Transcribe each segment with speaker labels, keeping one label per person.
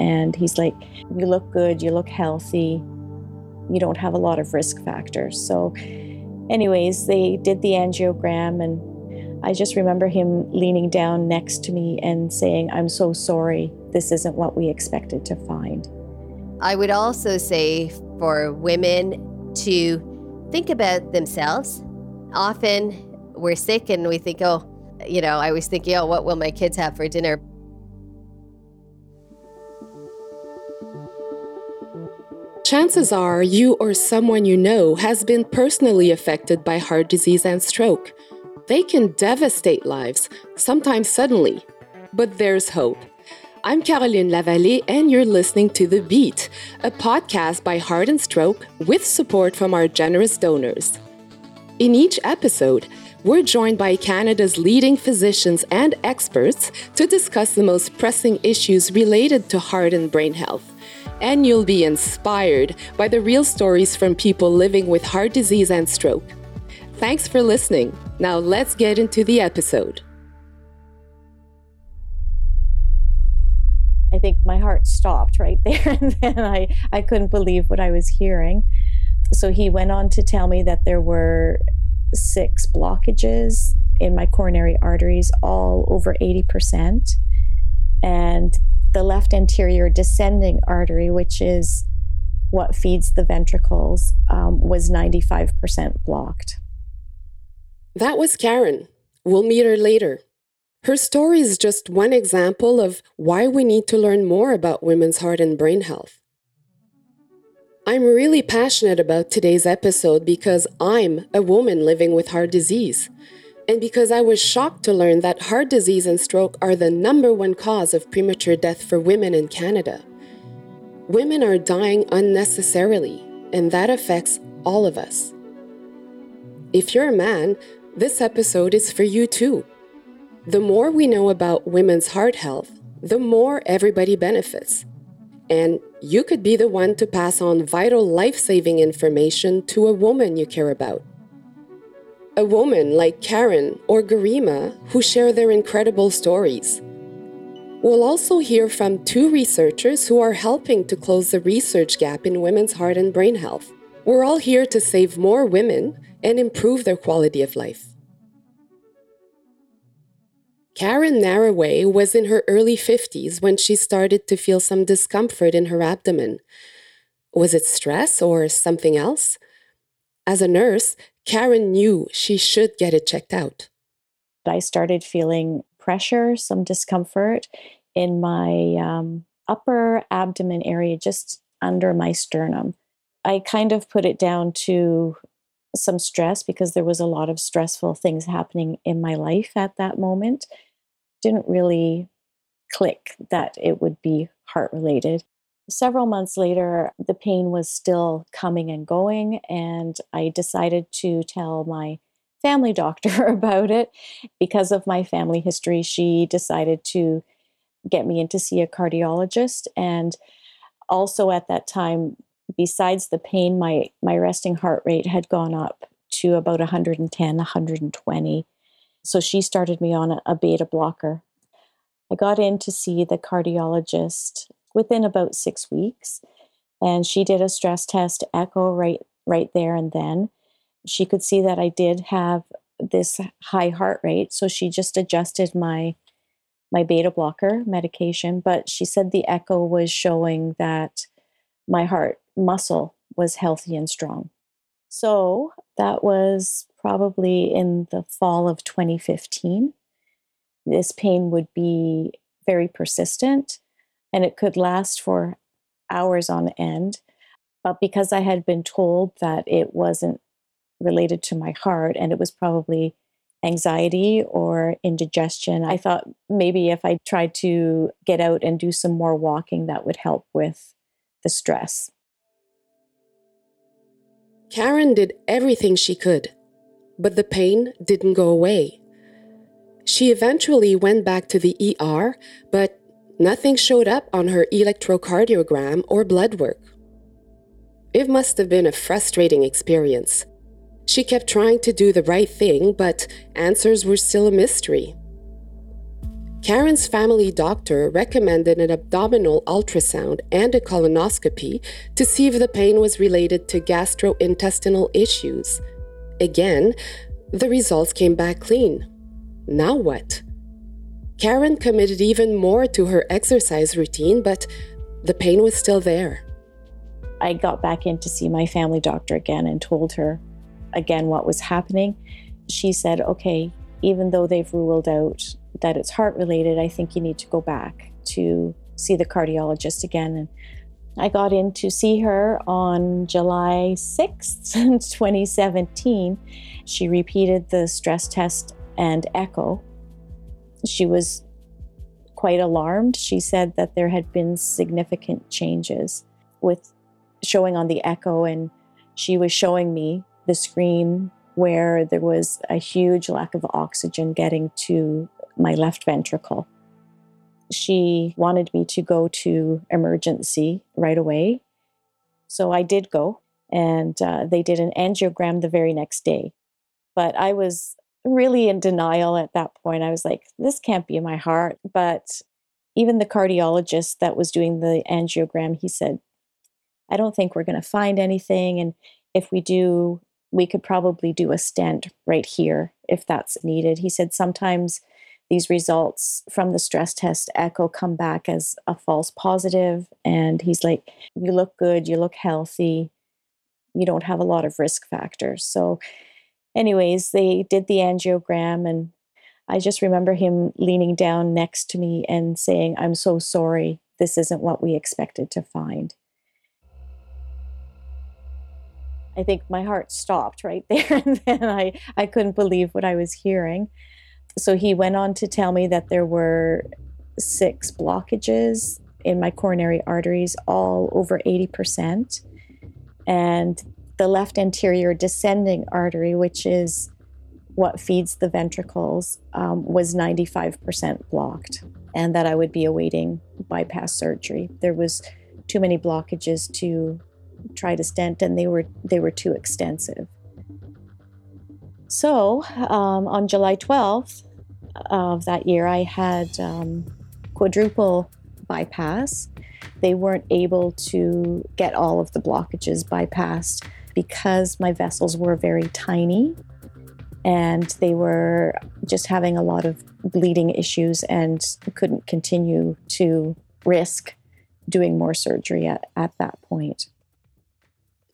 Speaker 1: and he's like, You look good, you look healthy, you don't have a lot of risk factors. So, anyways, they did the angiogram, and I just remember him leaning down next to me and saying, I'm so sorry, this isn't what we expected to find.
Speaker 2: I would also say for women to think about themselves. Often we're sick and we think, oh, you know, I was thinking, oh, what will my kids have for dinner?
Speaker 3: Chances are you or someone you know has been personally affected by heart disease and stroke. They can devastate lives, sometimes suddenly. But there's hope. I'm Caroline Lavallée, and you're listening to The Beat, a podcast by Heart and Stroke with support from our generous donors. In each episode, we're joined by Canada's leading physicians and experts to discuss the most pressing issues related to heart and brain health. And you'll be inspired by the real stories from people living with heart disease and stroke. Thanks for listening. Now let's get into the episode.
Speaker 1: I think my heart stopped right there, and then I, I couldn't believe what I was hearing. So he went on to tell me that there were six blockages in my coronary arteries, all over 80%. And the left anterior descending artery, which is what feeds the ventricles, um, was 95% blocked.
Speaker 3: That was Karen. We'll meet her later. Her story is just one example of why we need to learn more about women's heart and brain health. I'm really passionate about today's episode because I'm a woman living with heart disease. And because I was shocked to learn that heart disease and stroke are the number one cause of premature death for women in Canada. Women are dying unnecessarily, and that affects all of us. If you're a man, this episode is for you too. The more we know about women's heart health, the more everybody benefits and you could be the one to pass on vital life saving information to a woman you care about. A woman like Karen or Garima who share their incredible stories. We'll also hear from two researchers who are helping to close the research gap in women's heart and brain health. We're all here to save more women and improve their quality of life. Karen Narraway was in her early 50s when she started to feel some discomfort in her abdomen. Was it stress or something else? As a nurse, Karen knew she should get it checked out.
Speaker 1: I started feeling pressure, some discomfort in my um, upper abdomen area, just under my sternum. I kind of put it down to some stress because there was a lot of stressful things happening in my life at that moment didn't really click that it would be heart related. Several months later, the pain was still coming and going, and I decided to tell my family doctor about it. Because of my family history, she decided to get me in to see a cardiologist. And also at that time, besides the pain, my, my resting heart rate had gone up to about 110, 120. So she started me on a, a beta blocker. I got in to see the cardiologist within about six weeks, and she did a stress test echo right right there and then. She could see that I did have this high heart rate, so she just adjusted my my beta blocker medication, but she said the echo was showing that my heart muscle was healthy and strong. So that was probably in the fall of 2015. This pain would be very persistent and it could last for hours on end. But because I had been told that it wasn't related to my heart and it was probably anxiety or indigestion, I thought maybe if I tried to get out and do some more walking, that would help with the stress.
Speaker 3: Karen did everything she could, but the pain didn't go away. She eventually went back to the ER, but nothing showed up on her electrocardiogram or blood work. It must have been a frustrating experience. She kept trying to do the right thing, but answers were still a mystery. Karen's family doctor recommended an abdominal ultrasound and a colonoscopy to see if the pain was related to gastrointestinal issues. Again, the results came back clean. Now what? Karen committed even more to her exercise routine, but the pain was still there.
Speaker 1: I got back in to see my family doctor again and told her again what was happening. She said, okay, even though they've ruled out that it's heart related, I think you need to go back to see the cardiologist again. And I got in to see her on July 6th, 2017. She repeated the stress test and echo. She was quite alarmed. She said that there had been significant changes with showing on the echo, and she was showing me the screen where there was a huge lack of oxygen getting to my left ventricle. She wanted me to go to emergency right away. So I did go, and uh, they did an angiogram the very next day. But I was really in denial at that point. I was like, this can't be my heart. But even the cardiologist that was doing the angiogram, he said, I don't think we're going to find anything. And if we do, we could probably do a stent right here if that's needed. He said sometimes these results from the stress test echo come back as a false positive and he's like you look good you look healthy you don't have a lot of risk factors so anyways they did the angiogram and i just remember him leaning down next to me and saying i'm so sorry this isn't what we expected to find i think my heart stopped right there and then i i couldn't believe what i was hearing so he went on to tell me that there were six blockages in my coronary arteries, all over 80%. And the left anterior descending artery, which is what feeds the ventricles, um, was 95% blocked, and that I would be awaiting bypass surgery. There was too many blockages to try to stent, and they were they were too extensive. So um, on July 12th of that year, I had um, quadruple bypass. They weren't able to get all of the blockages bypassed because my vessels were very tiny and they were just having a lot of bleeding issues and couldn't continue to risk doing more surgery at, at that point.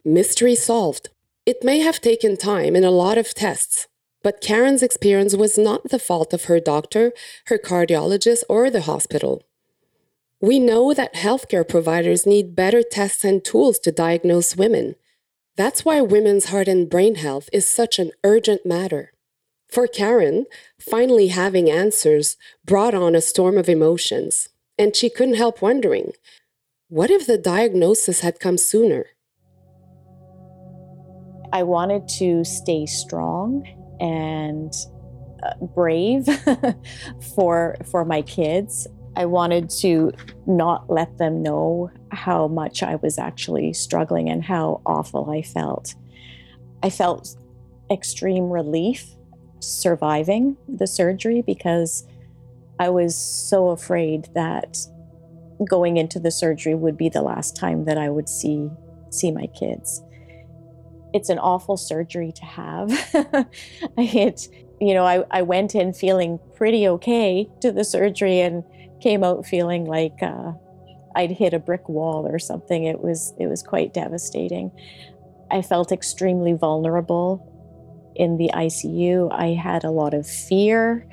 Speaker 3: Mystery solved. It may have taken time and a lot of tests, but Karen's experience was not the fault of her doctor, her cardiologist, or the hospital. We know that healthcare providers need better tests and tools to diagnose women. That's why women's heart and brain health is such an urgent matter. For Karen, finally having answers brought on a storm of emotions, and she couldn't help wondering what if the diagnosis had come sooner?
Speaker 1: I wanted to stay strong and uh, brave for for my kids. I wanted to not let them know how much I was actually struggling and how awful I felt. I felt extreme relief surviving the surgery because I was so afraid that going into the surgery would be the last time that I would see see my kids it's an awful surgery to have. it, you know, I, I went in feeling pretty okay to the surgery and came out feeling like uh, I'd hit a brick wall or something. It was it was quite devastating. I felt extremely vulnerable in the ICU. I had a lot of fear.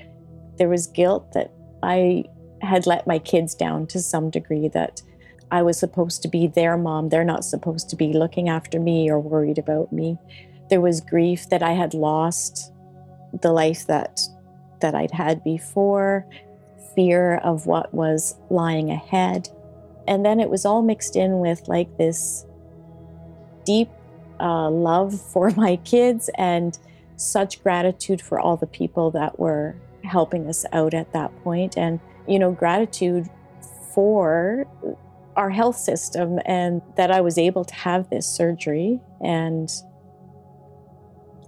Speaker 1: There was guilt that I had let my kids down to some degree that I was supposed to be their mom. They're not supposed to be looking after me or worried about me. There was grief that I had lost the life that that I'd had before, fear of what was lying ahead. And then it was all mixed in with like this deep uh, love for my kids and such gratitude for all the people that were helping us out at that point. And you know gratitude for our health system and that I was able to have this surgery and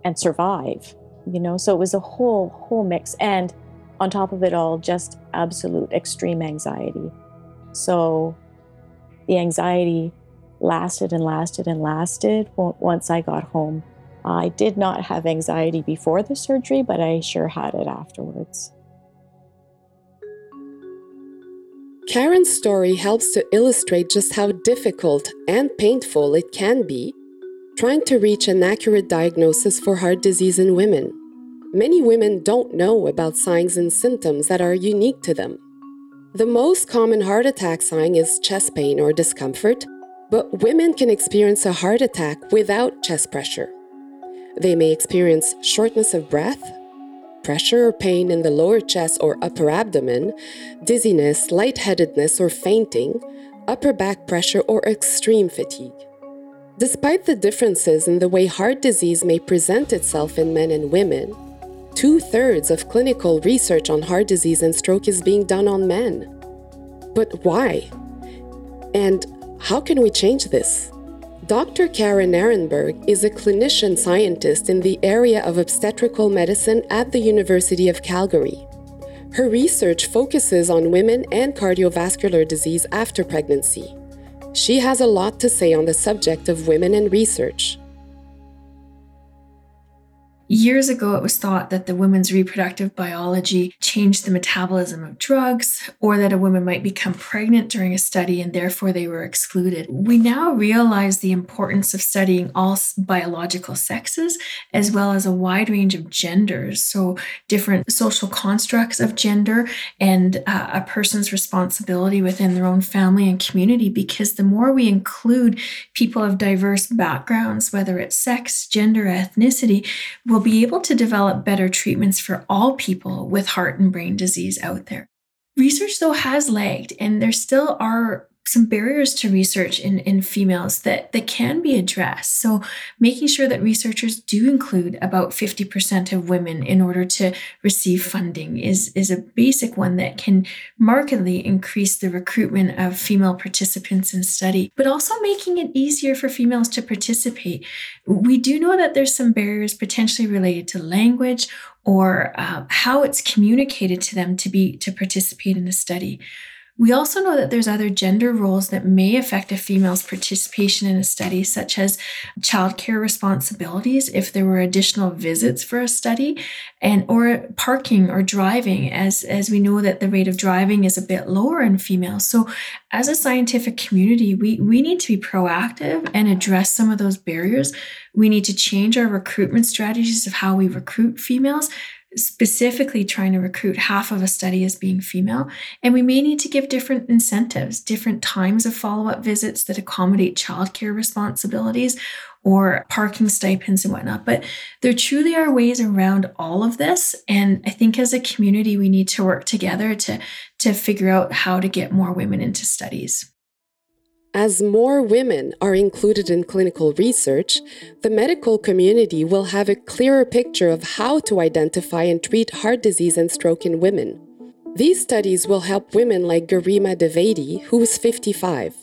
Speaker 1: and survive you know? So it was a whole whole mix. And on top of it all, just absolute extreme anxiety. So the anxiety lasted and lasted and lasted once I got home. I did not have anxiety before the surgery, but I sure had it afterwards.
Speaker 3: Karen's story helps to illustrate just how difficult and painful it can be trying to reach an accurate diagnosis for heart disease in women. Many women don't know about signs and symptoms that are unique to them. The most common heart attack sign is chest pain or discomfort, but women can experience a heart attack without chest pressure. They may experience shortness of breath, pressure or pain in the lower chest or upper abdomen, dizziness, lightheadedness or fainting, upper back pressure, or extreme fatigue. Despite the differences in the way heart disease may present itself in men and women, two thirds of clinical research on heart disease and stroke is being done on men. But why? And how can we change this? Dr. Kara Nerenberg is a clinician scientist in the area of obstetrical medicine at the University of Calgary. Her research focuses on women and cardiovascular disease after pregnancy. She has a lot to say on the subject of women and research.
Speaker 4: Years ago, it was thought that the woman's reproductive biology changed the metabolism of drugs, or that a woman might become pregnant during a study and therefore they were excluded. We now realize the importance of studying all biological sexes as well as a wide range of genders, so different social constructs of gender and uh, a person's responsibility within their own family and community. Because the more we include people of diverse backgrounds, whether it's sex, gender, ethnicity, will be able to develop better treatments for all people with heart and brain disease out there. Research, though, has lagged, and there still are some barriers to research in, in females that, that can be addressed. So, making sure that researchers do include about 50% of women in order to receive funding is, is a basic one that can markedly increase the recruitment of female participants in study, but also making it easier for females to participate. We do know that there's some barriers potentially related to language or uh, how it's communicated to them to be to participate in a study. We also know that there's other gender roles that may affect a female's participation in a study, such as childcare responsibilities if there were additional visits for a study, and or parking or driving, as, as we know that the rate of driving is a bit lower in females. So as a scientific community, we, we need to be proactive and address some of those barriers. We need to change our recruitment strategies of how we recruit females specifically trying to recruit half of a study as being female. And we may need to give different incentives, different times of follow up visits that accommodate childcare responsibilities or parking stipends and whatnot. But there truly are ways around all of this. And I think as a community, we need to work together to, to figure out how to get more women into studies.
Speaker 3: As more women are included in clinical research, the medical community will have a clearer picture of how to identify and treat heart disease and stroke in women. These studies will help women like Garima Devedi, who is 55.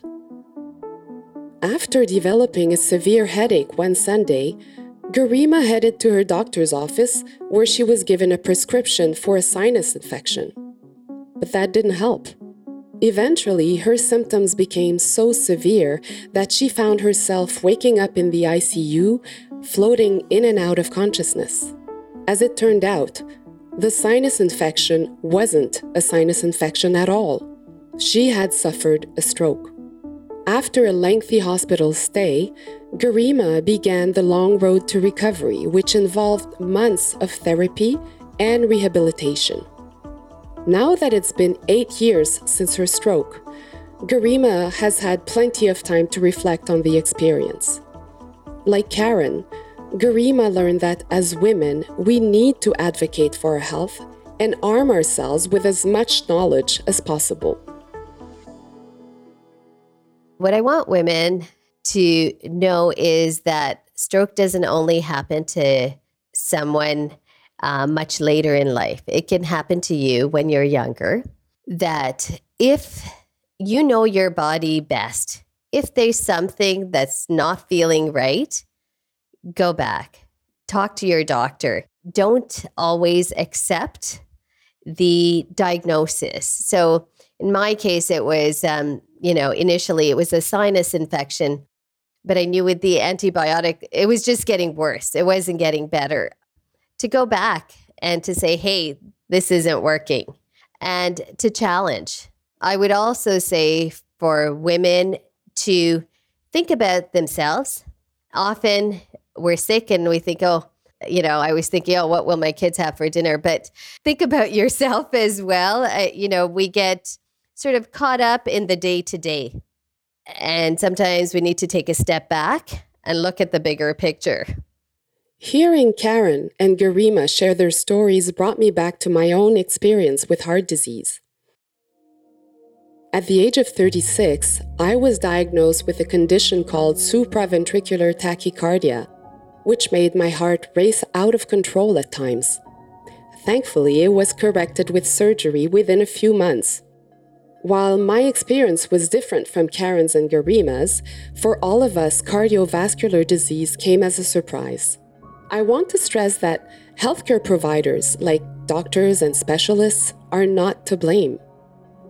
Speaker 3: After developing a severe headache one Sunday, Garima headed to her doctor's office where she was given a prescription for a sinus infection. But that didn't help. Eventually, her symptoms became so severe that she found herself waking up in the ICU, floating in and out of consciousness. As it turned out, the sinus infection wasn't a sinus infection at all. She had suffered a stroke. After a lengthy hospital stay, Garima began the long road to recovery, which involved months of therapy and rehabilitation. Now that it's been eight years since her stroke, Garima has had plenty of time to reflect on the experience. Like Karen, Garima learned that as women, we need to advocate for our health and arm ourselves with as much knowledge as possible.
Speaker 2: What I want women to know is that stroke doesn't only happen to someone uh, much later in life. It can happen to you when you're younger. That if you know your body best, if there's something that's not feeling right, go back, talk to your doctor. Don't always accept the diagnosis. So in my case, it was, um, you know, initially it was a sinus infection, but I knew with the antibiotic, it was just getting worse. It wasn't getting better. To go back and to say, hey, this isn't working, and to challenge. I would also say for women to think about themselves. Often we're sick and we think, oh, you know, I was thinking, oh, what will my kids have for dinner? But think about yourself as well. Uh, you know, we get sort of caught up in the day to day. And sometimes we need to take a step back and look at the bigger picture.
Speaker 3: Hearing Karen and Garima share their stories brought me back to my own experience with heart disease. At the age of 36, I was diagnosed with a condition called supraventricular tachycardia, which made my heart race out of control at times. Thankfully, it was corrected with surgery within a few months. While my experience was different from Karen's and Garima's, for all of us, cardiovascular disease came as a surprise. I want to stress that healthcare providers, like doctors and specialists, are not to blame.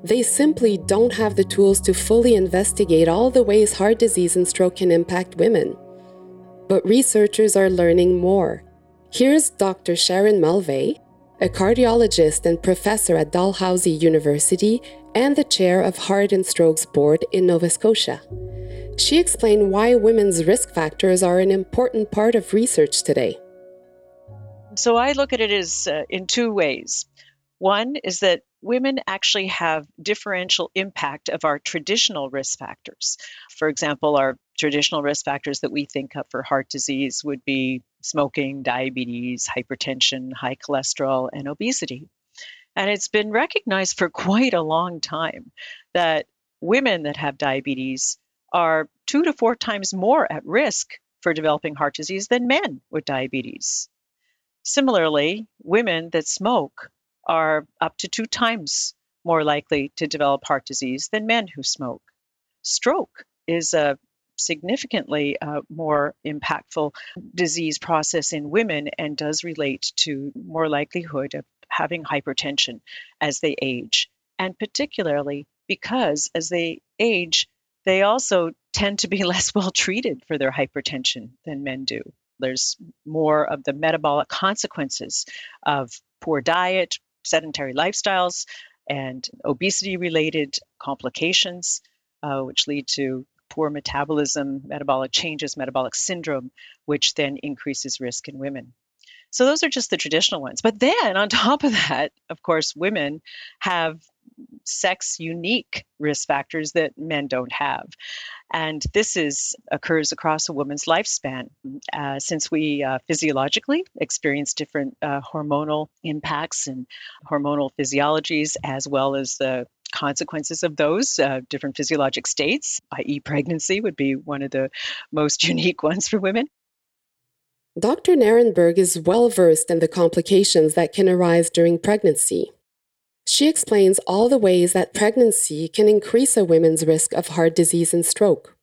Speaker 3: They simply don't have the tools to fully investigate all the ways heart disease and stroke can impact women. But researchers are learning more. Here's Dr. Sharon Mulvagh, a cardiologist and professor at Dalhousie University and the chair of Heart and Strokes Board in Nova Scotia. She explained why women's risk factors are an important part of research today.
Speaker 5: So I look at it as uh, in two ways. One is that women actually have differential impact of our traditional risk factors. For example, our traditional risk factors that we think of for heart disease would be smoking, diabetes, hypertension, high cholesterol, and obesity. And it's been recognized for quite a long time that women that have diabetes are two to four times more at risk for developing heart disease than men with diabetes. Similarly, women that smoke are up to two times more likely to develop heart disease than men who smoke. Stroke is a significantly uh, more impactful disease process in women and does relate to more likelihood of having hypertension as they age. And particularly because as they age, they also tend to be less well treated for their hypertension than men do. There's more of the metabolic consequences of poor diet, sedentary lifestyles and obesity related complications, uh, which lead to poor metabolism, metabolic changes, metabolic syndrome, which then increases risk in women. So those are just the traditional ones. But then on top of that, of course, women have sex unique risk factors that men don't have. And this is occurs across a woman's lifespan. Uh, since we uh, physiologically experience different uh, hormonal impacts and hormonal physiologies, as well as the consequences of those uh, different physiologic states, i.e., pregnancy would be one of the most unique ones for women.
Speaker 3: Dr. Nerenberg is well versed in the complications that can arise during pregnancy. She explains all the ways that pregnancy can increase a woman's risk of heart disease and stroke.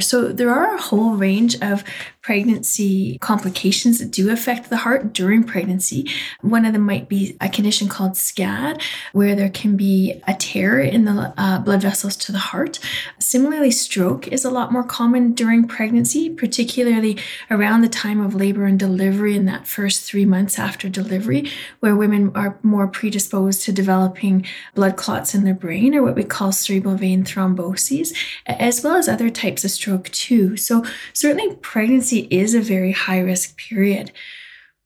Speaker 4: So, there are a whole range of pregnancy complications that do affect the heart during pregnancy. One of them might be a condition called SCAD, where there can be a tear in the uh, blood vessels to the heart. Similarly, stroke is a lot more common during pregnancy, particularly around the time of labor and delivery in that first three months after delivery, where women are more predisposed to developing blood clots in their brain, or what we call cerebral vein thromboses, as well as other types of stroke too. So, certainly, pregnancy is a very high risk period.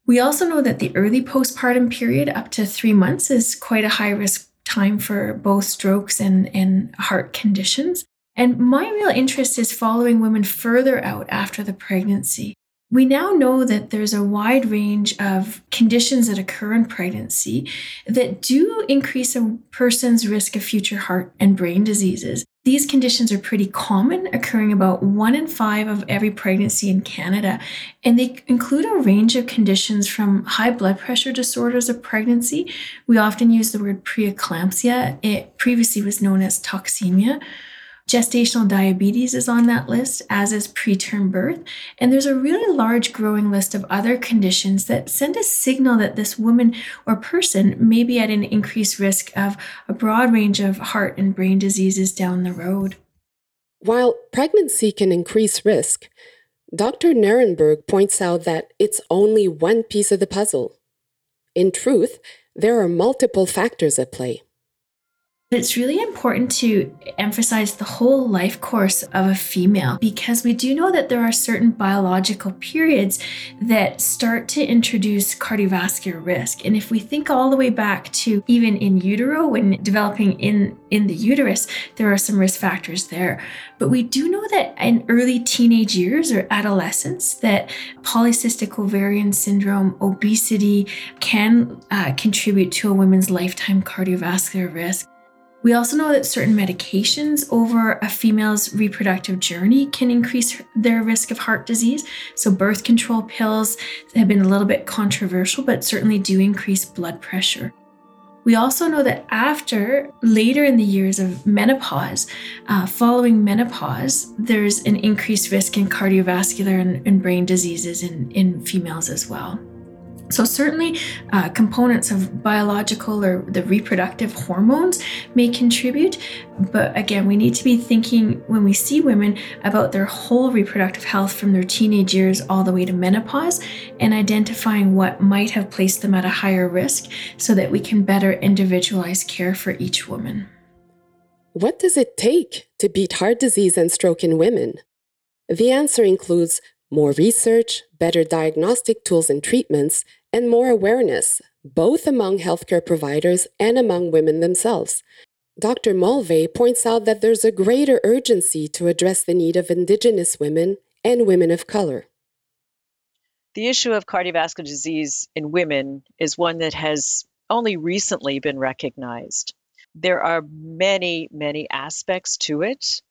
Speaker 4: We also know that the early postpartum period, up to three months, is quite a high risk time for both strokes and, and heart conditions. And my real interest is following women further out after the pregnancy. We now know that there's a wide range of conditions that occur in pregnancy that do increase a person's risk of future heart and brain diseases. These conditions are pretty common, occurring about one in five of every pregnancy in Canada, and they include a range of conditions from high blood pressure disorders of pregnancy. We often use the word preeclampsia, it previously was known as toxemia Gestational diabetes is on that list, as is preterm birth. And there's a really large growing list of other conditions that send a signal that this woman or person may be at an increased risk of a broad range of heart and brain diseases down the road.
Speaker 3: While pregnancy can increase risk, Dr. Nerenberg points out that it's only one piece of the puzzle. In truth, there are multiple factors at play.
Speaker 4: It's really important to emphasize the whole life course of a female because we do know that there are certain biological periods that start to introduce cardiovascular risk. And if we think all the way back to even in utero, when developing in, in the uterus, there are some risk factors there. But we do know that in early teenage years or adolescence, that polycystic ovarian syndrome, obesity can uh, contribute to a woman's lifetime cardiovascular risk. We also know that certain medications over a female's reproductive journey can increase their risk of heart disease. So, birth control pills have been a little bit controversial, but certainly do increase blood pressure. We also know that after later in the years of menopause, uh, following menopause, there's an increased risk in cardiovascular and, and brain diseases in, in females as well. So, certainly, uh, components of biological or the reproductive hormones may contribute. But again, we need to be thinking when we see women about their whole reproductive health from their teenage years all the way to menopause and identifying what might have placed them at a higher risk so that we can better individualize care for each woman.
Speaker 3: What does it take to beat heart disease and stroke in women? The answer includes more research, better diagnostic tools and treatments, and more awareness, both among healthcare providers and among women themselves. Dr. Mulvagh points out that there's a greater urgency to address the need of Indigenous women and women of color.
Speaker 5: The issue of cardiovascular disease in women is one that has only recently been recognized. There are many, many aspects to it,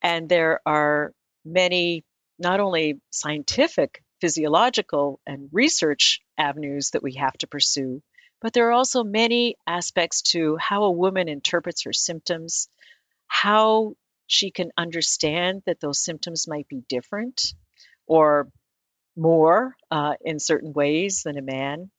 Speaker 5: and there are many not only scientific physiological and research avenues that we have to pursue, but there are also many aspects to how a woman interprets her symptoms, how she can understand that those symptoms might be different or more uh, in certain ways than a man,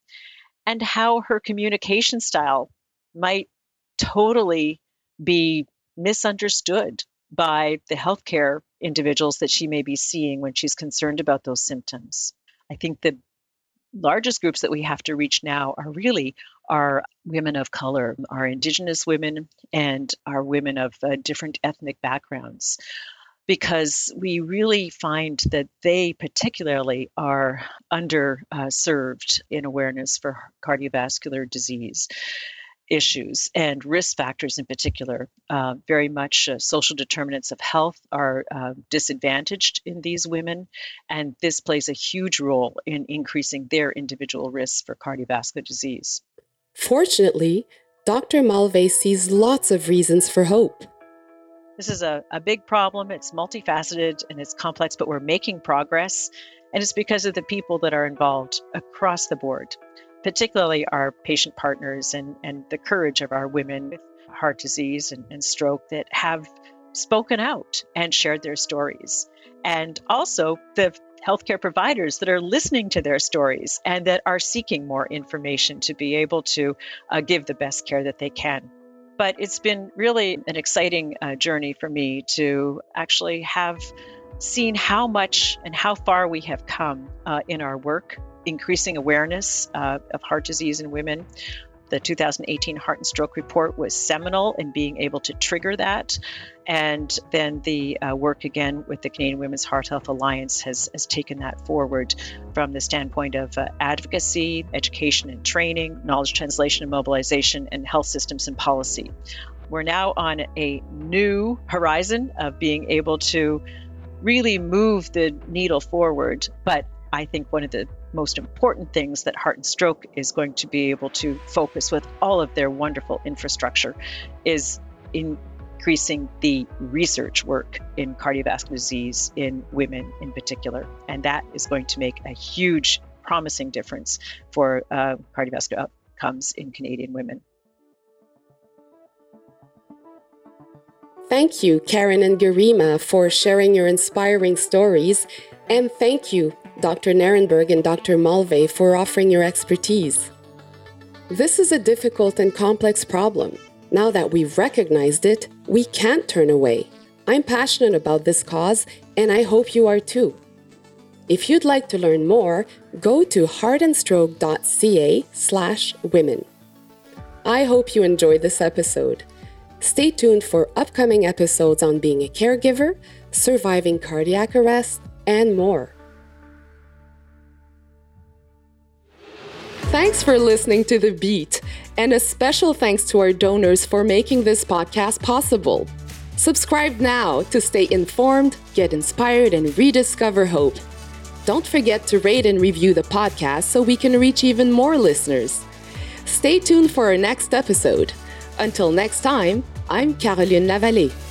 Speaker 5: and how her communication style might totally be misunderstood by the healthcare individuals that she may be seeing when she's concerned about those symptoms. I think the largest groups that we have to reach now are really our women of color, our indigenous women, and our women of uh, different ethnic backgrounds. Because we really find that they particularly are underserved uh, in awareness for cardiovascular disease issues and risk factors in particular. Uh, very much uh, social determinants of health are uh, disadvantaged in these women, and this plays a huge role in increasing their individual risks for cardiovascular disease.
Speaker 3: Fortunately, Dr. Mulvagh sees lots of reasons for hope.
Speaker 5: This is a, a big problem. It's multifaceted and it's complex, but we're making progress. And it's because of the people that are involved across the board particularly our patient partners and, and the courage of our women with heart disease and, and stroke that have spoken out and shared their stories. And also the healthcare providers that are listening to their stories and that are seeking more information to be able to uh, give the best care that they can. But it's been really an exciting uh, journey for me to actually have seen how much and how far we have come uh, in our work increasing awareness uh, of heart disease in women. The 2018 Heart and Stroke Report was seminal in being able to trigger that. And then the uh, work again with the Canadian Women's Heart Health Alliance has, has taken that forward from the standpoint of uh, advocacy, education and training, knowledge translation and mobilization, and health systems and policy. We're now on a new horizon of being able to really move the needle forward. But I think one of the most important things that Heart and Stroke is going to be able to focus with all of their wonderful infrastructure is increasing the research work in cardiovascular disease in women in particular. And that is going to make a huge, promising difference for uh, cardiovascular outcomes in Canadian women.
Speaker 3: Thank you, Karen and Garima, for sharing your inspiring stories. And thank you, Dr. Nerenberg and Dr. Mulvagh, for offering your expertise. This is a difficult and complex problem. Now that we've recognized it, we can't turn away. I'm passionate about this cause, and I hope you are too. If you'd like to learn more, go to heartandstroke.ca slash women. I hope you enjoyed this episode. Stay tuned for upcoming episodes on being a caregiver, surviving cardiac arrest, and more. Thanks for listening to The Beat, and a special thanks to our donors for making this podcast possible. Subscribe now to stay informed, get inspired, and rediscover hope. Don't forget to rate and review the podcast so we can reach even more listeners. Stay tuned for our next episode. Until next time, I'm Caroline Lavallée.